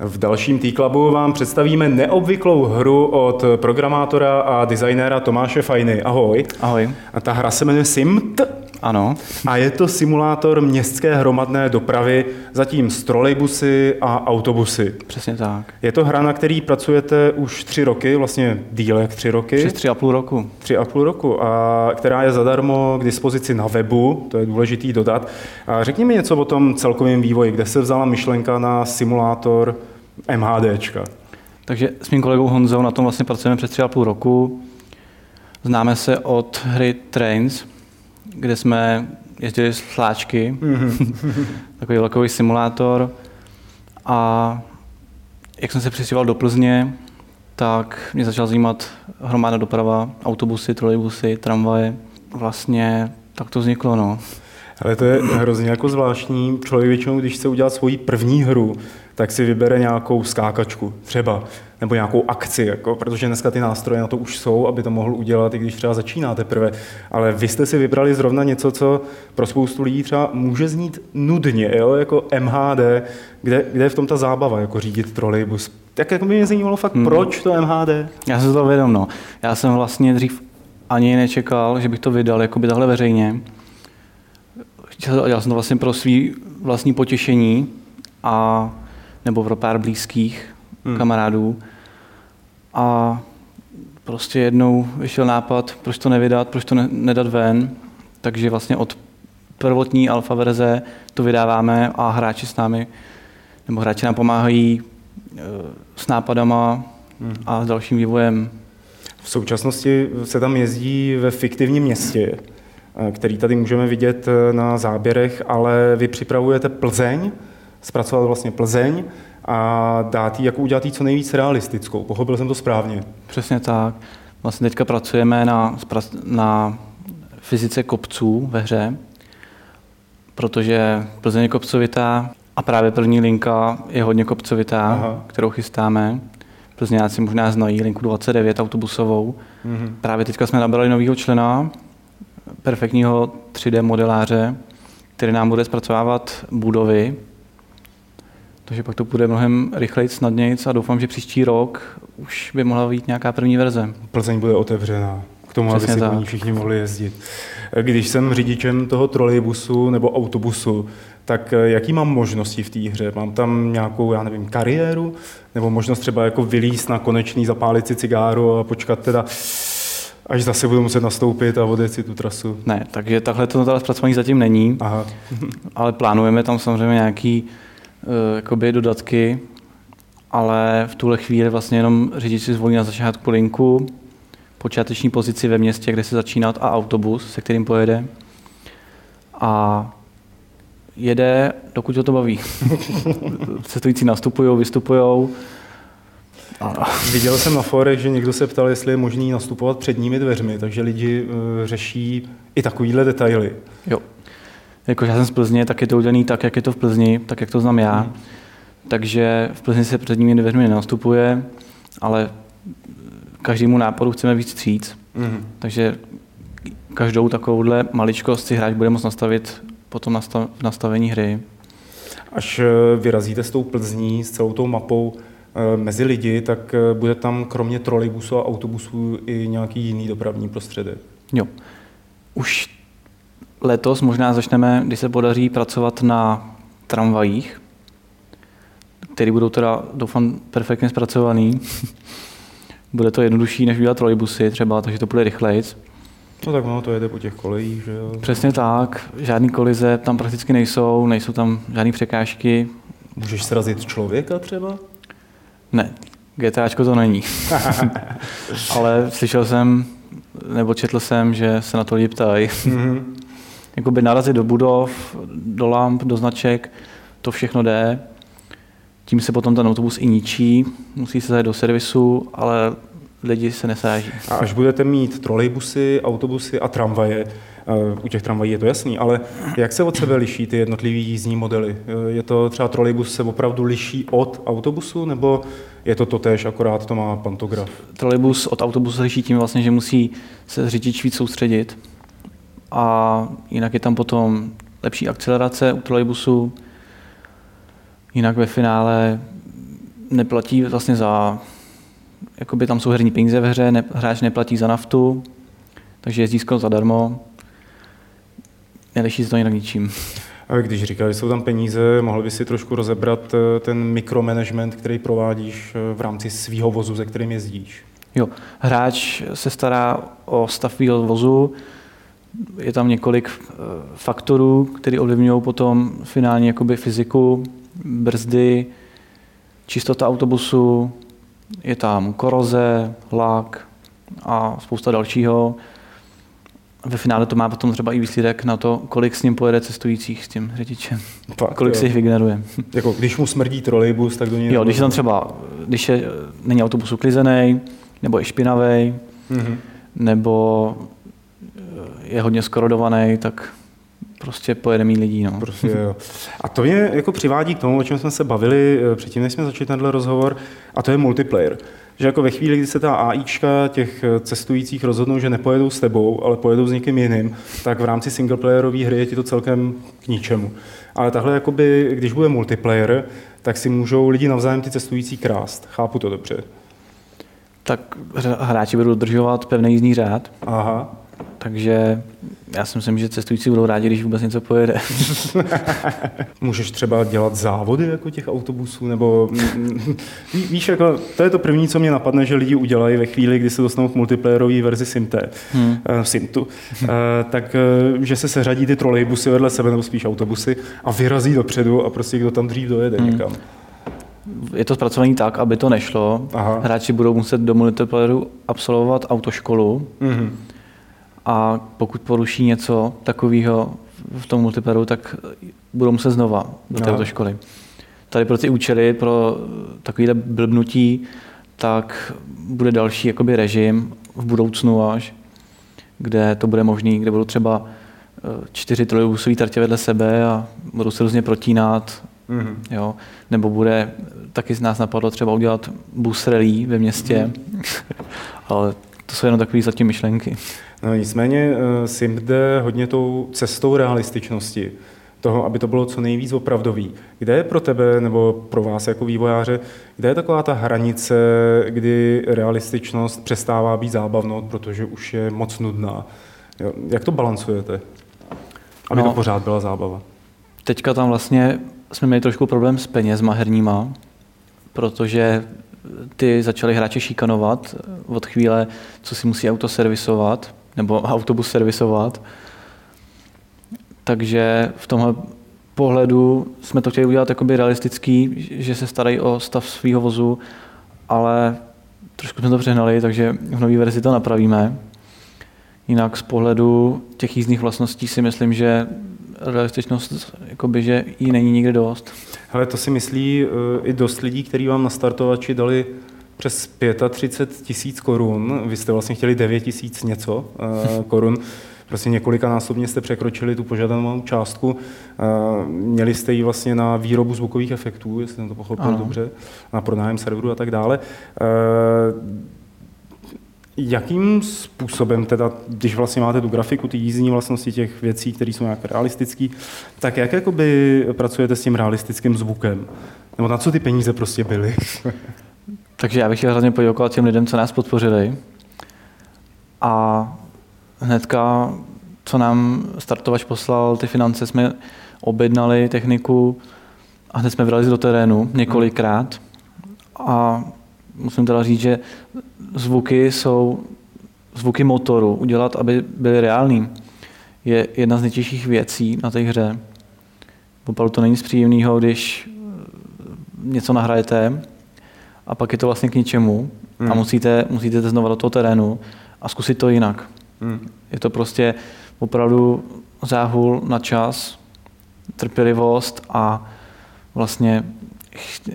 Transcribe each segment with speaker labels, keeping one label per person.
Speaker 1: V dalším T-Clubu vám představíme neobvyklou hru od programátora a designéra Tomáše Fajny. Ahoj.
Speaker 2: Ahoj.
Speaker 1: A ta hra se jmenuje Simt.
Speaker 2: Ano.
Speaker 1: A je to simulátor městské hromadné dopravy, zatím s trolejbusy a autobusy.
Speaker 2: Přesně tak.
Speaker 1: Je to hra, na který pracujete už tři roky, vlastně díle jak tři roky.
Speaker 2: Přes tři a půl roku.
Speaker 1: Tři a půl roku, a která je zadarmo k dispozici na webu, to je důležitý dodat. A řekni mi něco o tom celkovém vývoji, kde se vzala myšlenka na simulátor MHDčka.
Speaker 2: Takže s mým kolegou Honzou na tom vlastně pracujeme přes tři a půl roku. Známe se od hry Trains, kde jsme jezdili sláčky, mm-hmm. takový velkový simulátor. A jak jsem se přistěhoval do Plzně, tak mě začala zajímat hromadná doprava, autobusy, trolejbusy, tramvaje. Vlastně tak to vzniklo, no.
Speaker 1: Ale to je hrozně jako zvláštní. Člověk většinou, když chce udělat svoji první hru, tak si vybere nějakou skákačku třeba, nebo nějakou akci, jako, protože dneska ty nástroje na to už jsou, aby to mohl udělat, i když třeba začíná teprve. Ale vy jste si vybrali zrovna něco, co pro spoustu lidí třeba může znít nudně, jo? jako MHD, kde, kde je v tom ta zábava, jako řídit trolejbus. Tak jako by mě zajímalo fakt, hmm. proč to MHD?
Speaker 2: Já jsem to vědom, no. Já jsem vlastně dřív ani nečekal, že bych to vydal jako by takhle veřejně. Dělal jsem to vlastně pro svý vlastní potěšení a nebo pro pár blízkých hmm. kamarádů. A prostě jednou vyšel nápad, proč to nevydat, proč to ne, nedat ven. Takže vlastně od prvotní alfa verze to vydáváme a hráči s námi, nebo hráči nám pomáhají e, s nápadama hmm. a s dalším vývojem.
Speaker 1: V současnosti se tam jezdí ve fiktivním městě, který tady můžeme vidět e, na záběrech, ale vy připravujete Plzeň, zpracovat vlastně Plzeň a dát jí, jako udělat jí co nejvíc realistickou. Pochopil jsem to správně.
Speaker 2: Přesně tak. Vlastně teďka pracujeme na, na fyzice kopců ve hře, protože Plzeň je kopcovitá a právě první linka je hodně kopcovitá, Aha. kterou chystáme. Plzňáci možná znají linku 29 autobusovou. Mhm. Právě teďka jsme nabrali nového člena, perfektního 3D modeláře, který nám bude zpracovávat budovy takže pak to bude mnohem rychleji, snadněji a doufám, že příští rok už by mohla být nějaká první verze.
Speaker 1: Plzeň bude otevřená k tomu, Přesně aby si po ní všichni mohli jezdit. Když jsem řidičem toho trolejbusu nebo autobusu, tak eh, jaký mám možnosti v té hře? Mám tam nějakou, já nevím, kariéru? Nebo možnost třeba jako vylíst na konečný, zapálit si cigáru a počkat teda až zase budu muset nastoupit a odjet si tu trasu?
Speaker 2: Ne, takže takhle to teda zpracování zatím není, Aha. ale plánujeme tam samozřejmě nějaký Eh, jakoby dodatky, ale v tuhle chvíli vlastně jenom řidič si zvolí na začátku linku, počáteční pozici ve městě, kde se začínat a autobus, se kterým pojede. A jede, dokud ho to baví. Cestující nastupují, vystupují.
Speaker 1: A... Viděl jsem na forech, že někdo se ptal, jestli je možný nastupovat předními dveřmi, takže lidi uh, řeší i takovýhle detaily.
Speaker 2: Jo, jakože já jsem z Plzně, tak je to udělané tak, jak je to v Plzni, tak, jak to znám já. Mm. Takže v Plzni se před nimi dveřmi nenastupuje, ale každému nápadu chceme víc stříc. Mm. Takže každou takovouhle maličkost si hráč bude moct nastavit potom nastav, v nastavení hry.
Speaker 1: Až eh, vyrazíte s tou Plzní, s celou tou mapou eh, mezi lidi, tak eh, bude tam kromě trolejbusu a autobusů i nějaký jiný dopravní prostředek.
Speaker 2: Jo. Už letos možná začneme, když se podaří pracovat na tramvajích, které budou teda, doufám, perfektně zpracovaný. Bude to jednodušší, než udělat trolejbusy třeba, takže to bude rychleji.
Speaker 1: No tak no, to jede po těch kolejích, že jo?
Speaker 2: Přesně tak. Žádný kolize tam prakticky nejsou, nejsou tam žádné překážky.
Speaker 1: Můžeš srazit člověka třeba?
Speaker 2: Ne, GTAčko to není. Ale slyšel jsem, nebo četl jsem, že se na to lidi ptají. Mm-hmm jakoby narazit do budov, do lamp, do značek, to všechno jde. Tím se potom ten autobus i ničí, musí se zajet do servisu, ale lidi se nesáží.
Speaker 1: A až budete mít trolejbusy, autobusy a tramvaje, u těch tramvají je to jasný, ale jak se od sebe liší ty jednotlivé jízdní modely? Eh, je to třeba trolejbus se opravdu liší od autobusu, nebo je to totéž, akorát to má pantograf?
Speaker 2: Trolejbus od autobusu se liší tím vlastně, že musí se řidič víc soustředit, a jinak je tam potom lepší akcelerace u trolejbusu, jinak ve finále neplatí vlastně za, jakoby tam jsou herní peníze ve hře, ne, hráč neplatí za naftu, takže jezdí skoro zadarmo. Neliší se to jinak ničím.
Speaker 1: A když říkáš, že jsou tam peníze, mohl by si trošku rozebrat eh, ten mikromanagement, který provádíš eh, v rámci svého vozu, ze kterým jezdíš?
Speaker 2: Jo, hráč se stará o stav svého vozu, je tam několik eh, faktorů, které ovlivňují potom finálně jakoby fyziku, brzdy, čistota autobusu, je tam koroze, lak a spousta dalšího. Ve finále to má potom třeba i výsledek na to, kolik s ním pojede cestujících s tím řidičem. Fakt, kolik jo. si jich vygeneruje.
Speaker 1: Jako když mu smrdí trolejbus, tak do něj...
Speaker 2: Jo, když je tam třeba, když je, není autobus uklizený, nebo je špinavý, mm-hmm. nebo je hodně skorodovaný, tak prostě pojede mít lidí. No.
Speaker 1: Prostě, jo. A to mě jako přivádí k tomu, o čem jsme se bavili eh, předtím, než jsme začali tenhle rozhovor, a to je multiplayer. Že jako ve chvíli, kdy se ta AIčka těch eh, cestujících rozhodnou, že nepojedou s tebou, ale pojedou s někým jiným, tak v rámci singleplayerové hry je ti to celkem k ničemu. Ale tahle, jakoby, když bude multiplayer, tak si můžou lidi navzájem ty cestující krást. Chápu to dobře.
Speaker 2: Tak hráči budou dodržovat pevný jízdní řád.
Speaker 1: Aha.
Speaker 2: Takže já si myslím, že cestující budou rádi, když vůbec něco pojede.
Speaker 1: Můžeš třeba dělat závody jako těch autobusů, nebo víš, jako, to je to první, co mě napadne, že lidi udělají ve chvíli, kdy se dostanou k multiplayerové verzi Simte, hmm. uh, Simtu, uh, tak uh, že se seřadí ty trolejbusy vedle sebe, nebo spíš autobusy a vyrazí dopředu a prostě kdo tam dřív dojede hmm. někam.
Speaker 2: Je to zpracované tak, aby to nešlo. Aha. Hráči budou muset do multiplayeru absolvovat autoškolu. hmm a pokud poruší něco takového v tom multiplayeru, tak budou muset znova do této no. školy. Tady pro ty účely, pro takovéhle blbnutí, tak bude další jakoby režim v budoucnu až, kde to bude možné, kde budou třeba eh, čtyři trojbusové trtě vedle sebe a budou se různě protínat. Mm-hmm. Jo? Nebo bude, taky z nás napadlo třeba udělat bus rally ve městě, mm. ale to jsou jenom takové zatím myšlenky.
Speaker 1: No, nicméně eh, SIM jde hodně tou cestou realističnosti, toho, aby to bylo co nejvíc opravdový. Kde je pro tebe nebo pro vás jako vývojáře, kde je taková ta hranice, kdy realističnost přestává být zábavnou, protože už je moc nudná? Jak to balancujete, aby no, to pořád byla zábava?
Speaker 2: Teďka tam vlastně jsme měli trošku problém s penězma herníma, protože ty začali hráče šikanovat od chvíle, co si musí auto servisovat, nebo autobus servisovat. Takže v tomhle pohledu jsme to chtěli udělat jakoby realistický, že se starají o stav svého vozu, ale trošku jsme to přehnali, takže v nové verzi to napravíme. Jinak z pohledu těch jízdních vlastností si myslím, že realističnost, jakoby, že jí není nikdy dost.
Speaker 1: Ale to si myslí uh, i dost lidí, kteří vám na startovači dali přes 35 tisíc korun. Vy jste vlastně chtěli 9 tisíc něco uh, korun. Prostě několika násobně jste překročili tu požadovanou částku. Uh, měli jste ji vlastně na výrobu zvukových efektů, jestli jsem to pochopil ano. dobře, na pronájem serveru a tak dále. Uh, Jakým způsobem teda, když vlastně máte tu grafiku, ty jízdní vlastnosti těch věcí, které jsou nějak realistické, tak jak jakoby pracujete s tím realistickým zvukem? Nebo na co ty peníze prostě byly?
Speaker 2: Takže já bych chtěl hrozně poděkovat těm lidem, co nás podpořili. A hnedka, co nám startovač poslal ty finance, jsme objednali techniku a hned jsme vylezli do terénu několikrát. A musím teda říct, že zvuky jsou zvuky motoru udělat, aby byly reální, je jedna z nejtěžších věcí na té hře. Opravdu to není z příjemného, když něco nahrajete a pak je to vlastně k ničemu mm. a hmm. musíte, musíte jít znova do toho terénu a zkusit to jinak. Mm. Je to prostě opravdu záhul na čas, trpělivost a vlastně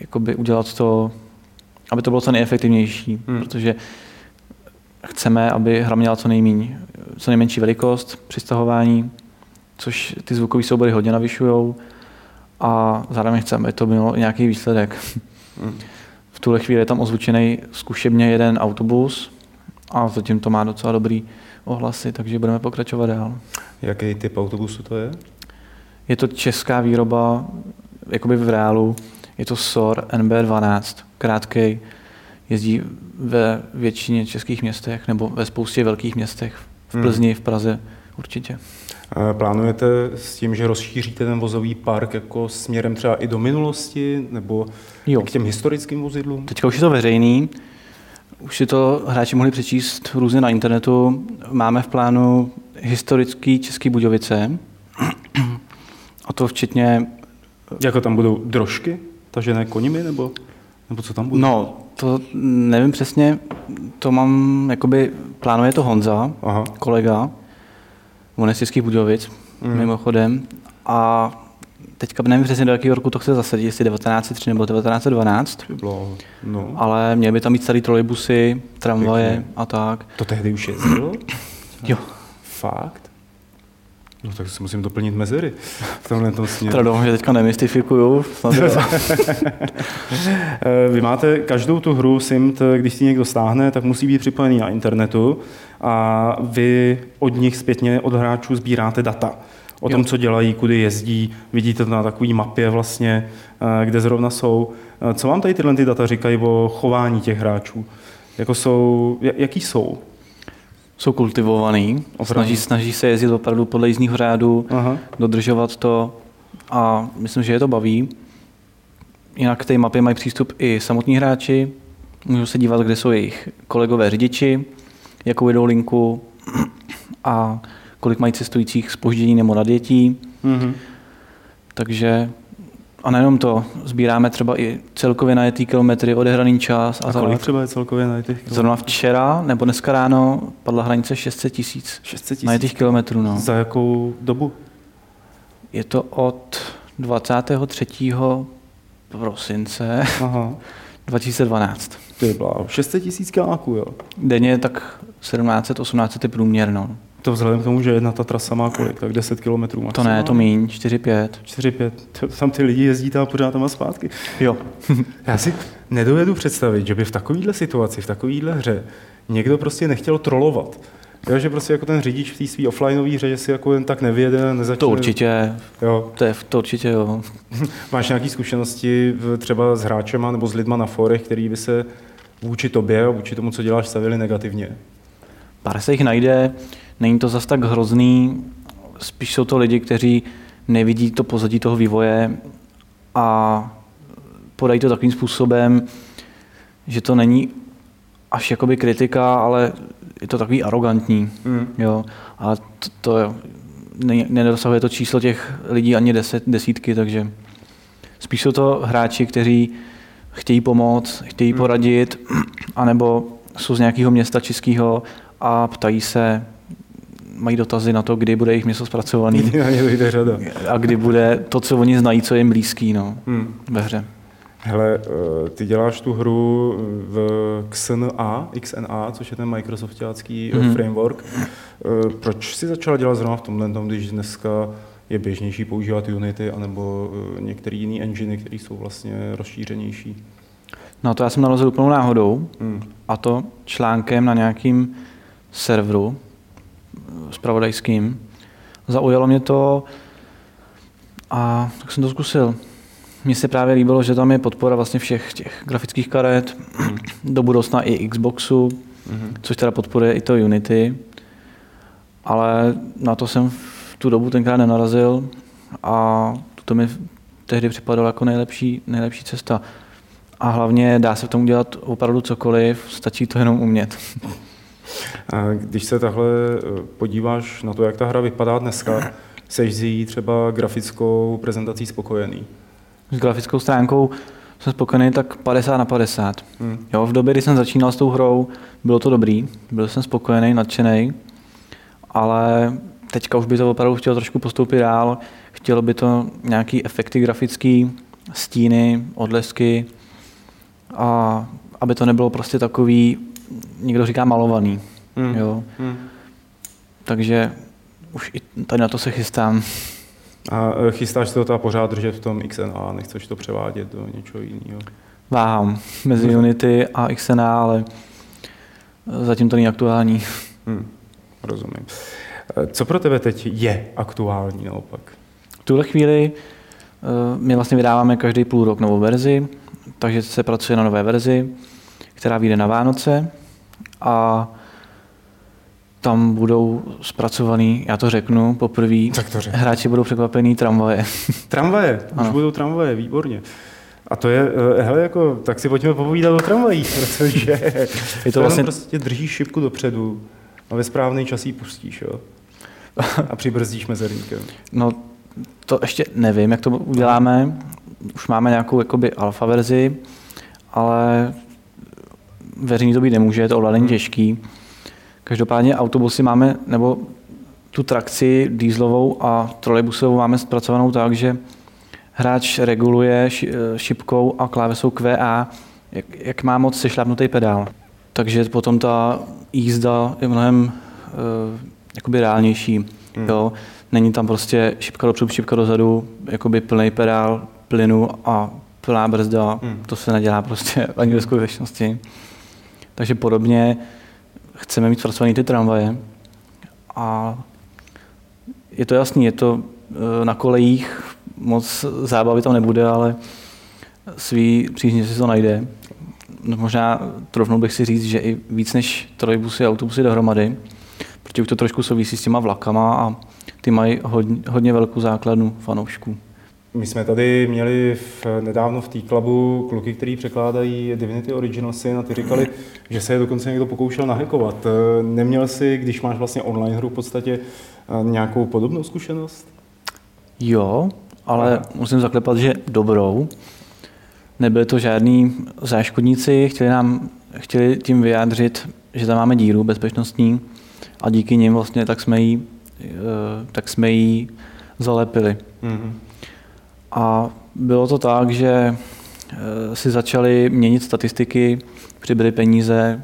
Speaker 2: jakoby udělat to, aby to bylo co nejefektivnější, mm. protože chceme, aby hra měla co nejméně, co nejmenší velikost při stahování, což ty zvukové soubory hodně navyšují a zároveň chceme, aby to mělo nějaký výsledek. Mm. V tuhle chvíli je tam ozvučený zkušebně jeden autobus a zatím to má docela dobrý ohlasy, takže budeme pokračovat dál.
Speaker 1: Jaký typ autobusu to je?
Speaker 2: Je to česká výroba, jakoby v reálu. Je to SOR NB12, krátký, jezdí ve většině českých městech nebo ve spoustě velkých městech. V
Speaker 1: Hmm.
Speaker 2: Plzni, v Praze určitě.
Speaker 1: Eh, Plánujete s tím, že rozšíříte ten vozový park jako směrem třeba i do minulosti nebo
Speaker 2: Jo.
Speaker 1: k těm historickým vozidlům?
Speaker 2: Teďka už je to veřejný, už si to hráči mohli přečíst různě na internetu. Máme v plánu historický Český Budějovice, a to včetně,
Speaker 1: Jako tam budou drožky tažené konimi nebo, nebo co tam bude?
Speaker 2: no, to nevím přesně, to mám, jakoby, plánuje to Honza,
Speaker 1: Aha.
Speaker 2: kolega, Českých Budějovic, mm. mimochodem, a teďka nevím přesně do jakého roku to chce zasadit, jestli 1903 nebo 1912,
Speaker 1: By bylo, no.
Speaker 2: ale měly by tam mít starý trolejbusy, tramvaje
Speaker 1: Pěkně.
Speaker 2: a tak.
Speaker 1: To tehdy už jezdilo?
Speaker 2: Jo,
Speaker 1: Fakt? No tak si musím doplnit mezery v tomhle tom směru.
Speaker 2: teda doufám, že teďka nemystifikuju.
Speaker 1: Vy máte každou tu hru SIMT, když si někdo stáhne, tak musí být připojený na internetu a vy od nich zpětně, od hráčů, sbíráte data o tom,
Speaker 2: Jo.
Speaker 1: co dělají, kudy jezdí, vidíte to na takové mapě vlastně, eh, kde zrovna jsou. Eh, Co vám tady tyhle ty data říkají o chování těch hráčů? Jako jsou, ja- jaký jsou?
Speaker 2: Jsou kultivovaný,
Speaker 1: Opravdu.
Speaker 2: snaží, snaží se jezdit opravdu podle jízdního řádu,
Speaker 1: Aha.
Speaker 2: dodržovat to a myslím, že je to baví. Jinak k té mapě mají přístup i samotní hráči, můžou se dívat, kde jsou jejich kolegové řidiči, jakou jedou linku a kolik mají cestujících spoždění nebo nadjetí.
Speaker 1: Mhm.
Speaker 2: Takže a nejenom to, sbíráme třeba i celkově najetý kilometry, odehraný čas a,
Speaker 1: A kolik
Speaker 2: tak.
Speaker 1: třeba je celkově na těch
Speaker 2: Zrovna včera nebo dneska ráno padla hranice 600 tisíc
Speaker 1: 600
Speaker 2: najetých
Speaker 1: tisíc?
Speaker 2: kilometrů. No.
Speaker 1: Za jakou dobu?
Speaker 2: Je to od 23. prosince
Speaker 1: Aha.
Speaker 2: 2012.
Speaker 1: Ty bláho, 600 tisíc kiláků, jo.
Speaker 2: Denně tak 1700-1800 je průměr. No.
Speaker 1: To vzhledem k tomu, že jedna ta trasa má kolik, tak 10 kilometrů
Speaker 2: To ne, to míň, 4-5.
Speaker 1: 4-5. Tam ty lidi jezdí tam pořád tam a zpátky.
Speaker 2: Jo.
Speaker 1: Já si nedovedu představit, že by v takovéhle situaci, v takovéhle hře někdo prostě nechtěl trolovat. Jo, že prostě jako ten řidič v té své offlineové hře, že si jako jen tak nevěde, nezačne...
Speaker 2: To určitě,
Speaker 1: Jo.
Speaker 2: to, je, to určitě jo.
Speaker 1: Máš nějaké zkušenosti v- třeba s hráčema nebo s lidma na forech, který by se vůči tobě a vůči tomu, co děláš, stavili negativně?
Speaker 2: Pár se jich najde, není to zas tak hrozný, spíš jsou to lidi, kteří nevidí to pozadí toho vývoje a podají to takovým způsobem, že to není až jakoby kritika, ale je to takový arrogantní.
Speaker 1: Mm.
Speaker 2: Jo. A to, to ne, nedosahuje to číslo těch lidí ani deset, desítky, takže spíš jsou to hráči, kteří chtějí pomoct, chtějí
Speaker 1: Hmm.
Speaker 2: poradit, anebo jsou z nějakého města českého a ptají se, mají dotazy na to, kdy bude jejich město zpracovaný
Speaker 1: Na ně dojde řada.
Speaker 2: a kdy bude to, co oni znají, co je jim blízký no,
Speaker 1: Hmm.
Speaker 2: ve hře.
Speaker 1: Hele, eh, ty děláš tu hru v XNA, XNA, což je ten Microsoftácký mm.
Speaker 2: Mhm.
Speaker 1: framework. Eh, Proč jsi začala dělat zrovna v tomhle, tom, když dneska je běžnější používat Unity anebo některé jiné enginy, které jsou vlastně rozšířenější?
Speaker 2: No to já jsem narazil úplnou náhodou,
Speaker 1: Hmm.
Speaker 2: a to článkem na nějakým serveru spravodajským. Zaujalo mě to a tak jsem to zkusil. Mně se právě líbilo, že tam je podpora vlastně všech těch grafických karet, do budoucna i Xboxu,
Speaker 1: Mhm.
Speaker 2: což teda podporuje i to Unity, ale na to jsem v tu dobu tenkrát nenarazil a to mi tehdy připadalo jako nejlepší, nejlepší cesta. A hlavně dá se v tom dělat opravdu cokoliv, stačí to jenom umět.
Speaker 1: A když se takhle eh, podíváš na to, jak ta hra vypadá dneska, seš z jí třeba grafickou prezentací spokojený?
Speaker 2: S grafickou stránkou jsem spokojený tak 50 na 50.
Speaker 1: Hmm.
Speaker 2: Jo, v době, kdy jsem začínal s tou hrou, bylo to dobrý, byl jsem spokojený, nadšený, ale teďka už by to opravdu chtělo trošku postoupit dál, chtělo by to nějaký efekty grafický, stíny, odlesky a aby to nebylo prostě takový, někdo říká malovaný.
Speaker 1: Hmm.
Speaker 2: Jo.
Speaker 1: Hmm.
Speaker 2: Takže už i tady na to se chystám.
Speaker 1: A eh, chystáš se to teda pořád držet v tom XNA, nechceš to převádět do něčeho jiného?
Speaker 2: Váhám mezi Unity a XNA, ale zatím to není aktuální.
Speaker 1: Hmm. Rozumím. Eh, Co pro tebe teď je aktuální naopak?
Speaker 2: V tuhle chvíli my vlastně vydáváme každý půl rok novou verzi, takže se pracuje na nové verzi, která vyjde na Vánoce a tam budou zpracovaný, já to řeknu poprvé, hráči budou překvapený tramvaje.
Speaker 1: Tramvaje, už
Speaker 2: Ano.
Speaker 1: budou tramvaje, výborně. A to je, eh, hele, jako, tak si pojďme popovídat o tramvajích, protože
Speaker 2: Je
Speaker 1: to
Speaker 2: to vlastně,
Speaker 1: prostě držíš šipku dopředu a ve správný čas ji pustíš, jo? A přibrzdíš mezerníkem.
Speaker 2: no to ještě nevím, jak to uděláme. Už máme nějakou jakoby alfa verzi, ale veřejný to být nemůže, je to ovládání těžký. Každopádně autobusy máme, nebo tu trakci dýzlovou a trolejbusovou máme zpracovanou tak, že hráč reguluje eh, šipkou a klávesou QA, jak, jak má moc sešlápnutý pedál. Takže potom ta jízda je mnohem uh, jakoby reálnější.
Speaker 1: Hmm.
Speaker 2: Jo? Není tam prostě šipka dopředu, šipka dozadu, jakoby plný pedál plynu a plná brzda.
Speaker 1: Hmm.
Speaker 2: To se nedělá prostě ani ve skutečnosti. Takže podobně chceme mít zpracované ty tramvaje a je to jasný, je to eh, na kolejích, moc zábavy tam nebude, ale svý příznivci si to najde. Možná trofnul bych si říct, že i víc než trolejbusy a autobusy dohromady, protože už to trošku souvisí s těma vlakama a ty mají hodně, hodně velkou základnu fanoušků.
Speaker 1: My jsme tady měli v, nedávno v T-Clubu kluky, kteří překládají Divinity Original Sin a ty říkali, že se je dokonce někdo pokoušel nahekovat. Neměl jsi, když máš vlastně online hru v podstatě, eh, nějakou podobnou zkušenost?
Speaker 2: Jo, ale musím zaklepat, že dobrou. Nebyli to žádní záškodníci, chtěli nám chtěli tím vyjádřit, že tam máme díru bezpečnostní a díky nim vlastně tak jsme ji, eh, tak jsme ji zalepili.
Speaker 1: Mm-hmm.
Speaker 2: A bylo to tak, že eh, si začali měnit statistiky, přibyly peníze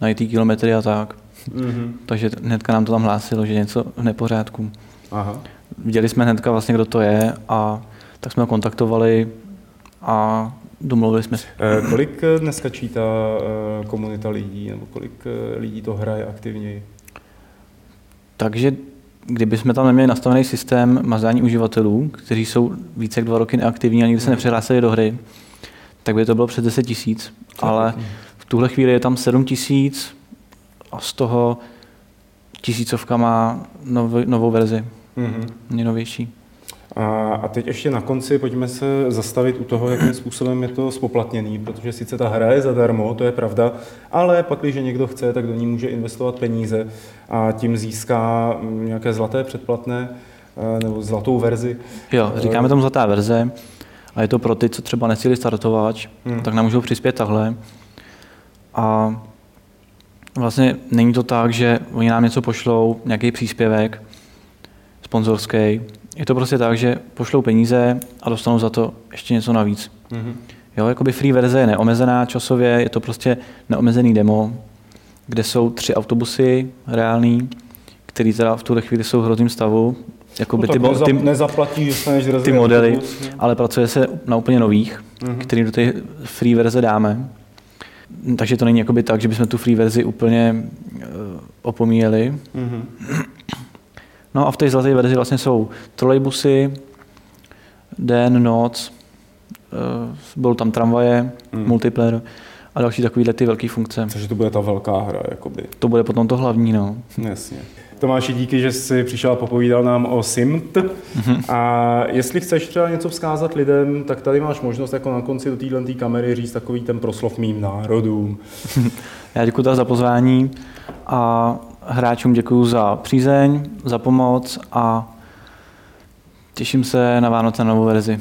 Speaker 2: na IT kilometry a tak.
Speaker 1: Mm-hmm.
Speaker 2: Takže hnedka nám to tam hlásilo, že něco v nepořádku.
Speaker 1: Aha.
Speaker 2: Viděli jsme hnedka vlastně, kdo to je a tak jsme ho kontaktovali a domluvili jsme se.
Speaker 1: Eh, Kolik eh, dneska čítá eh, komunita lidí, nebo kolik eh, lidí to hraje aktivněji?
Speaker 2: Takže kdyby jsme tam neměli nastavený systém mazání uživatelů, kteří jsou více jak dva roky neaktivní a nikdy se nepřihlásili do hry, tak by to bylo přes 10 tisíc. Ale v tuhle chvíli je tam 7 tisíc a z toho tisícovka má nov, novou verzi,
Speaker 1: Mm-hmm.
Speaker 2: nejnovější.
Speaker 1: A, a teď ještě na konci pojďme se zastavit u toho, jakým způsobem je to spoplatněný, protože sice ta hra je zadarmo, to je pravda, ale pak, když někdo chce, tak do ní může investovat peníze a tím získá mm, nějaké zlaté předplatné eh, nebo zlatou verzi.
Speaker 2: Jo, říkáme tomu zlatá verze a je to pro ty, co třeba nesíli startovač,
Speaker 1: Hmm.
Speaker 2: hmm. tak nám můžou přispět takhle. A vlastně není to tak, že oni nám něco pošlou, nějaký příspěvek sponzorský. Je to prostě tak, že pošlou peníze a dostanou za to ještě něco navíc.
Speaker 1: Mm-hmm.
Speaker 2: Jo, jakoby free verze je neomezená časově, je to prostě neomezený demo, kde jsou tři autobusy reální, které teda v tuhle chvíli jsou v hrozném stavu. Jakoby
Speaker 1: No,
Speaker 2: ty,
Speaker 1: neza,
Speaker 2: ty,
Speaker 1: nezaplatíš, dostaneš
Speaker 2: ty modely, ale pracuje se na úplně nových,
Speaker 1: Mhm.
Speaker 2: mm-hmm. který do té free verze dáme. Takže to není jakoby tak, že bychom tu free verzi úplně uh, opomíjeli.
Speaker 1: Mm-hmm.
Speaker 2: No a v té zlaté verzi vlastně jsou trolejbusy, den, noc, uh, budou tam tramvaje,
Speaker 1: Mm.
Speaker 2: mm. multiplayer a další takovýhle ty velké funkce.
Speaker 1: Takže to bude ta velká hra, jakoby.
Speaker 2: To bude potom to hlavní, no.
Speaker 1: Jasně. Tomáši, díky, že jsi přišel a popovídal nám o SIMT.
Speaker 2: Mhm.
Speaker 1: A jestli chceš třeba něco vzkázat lidem, tak tady máš možnost jako na konci do téhle kamery říct takový ten proslov mým národům.
Speaker 2: Já děkuji za pozvání a hráčům děkuji za přízeň, za pomoc a těším se na Vánoce na novou verzi.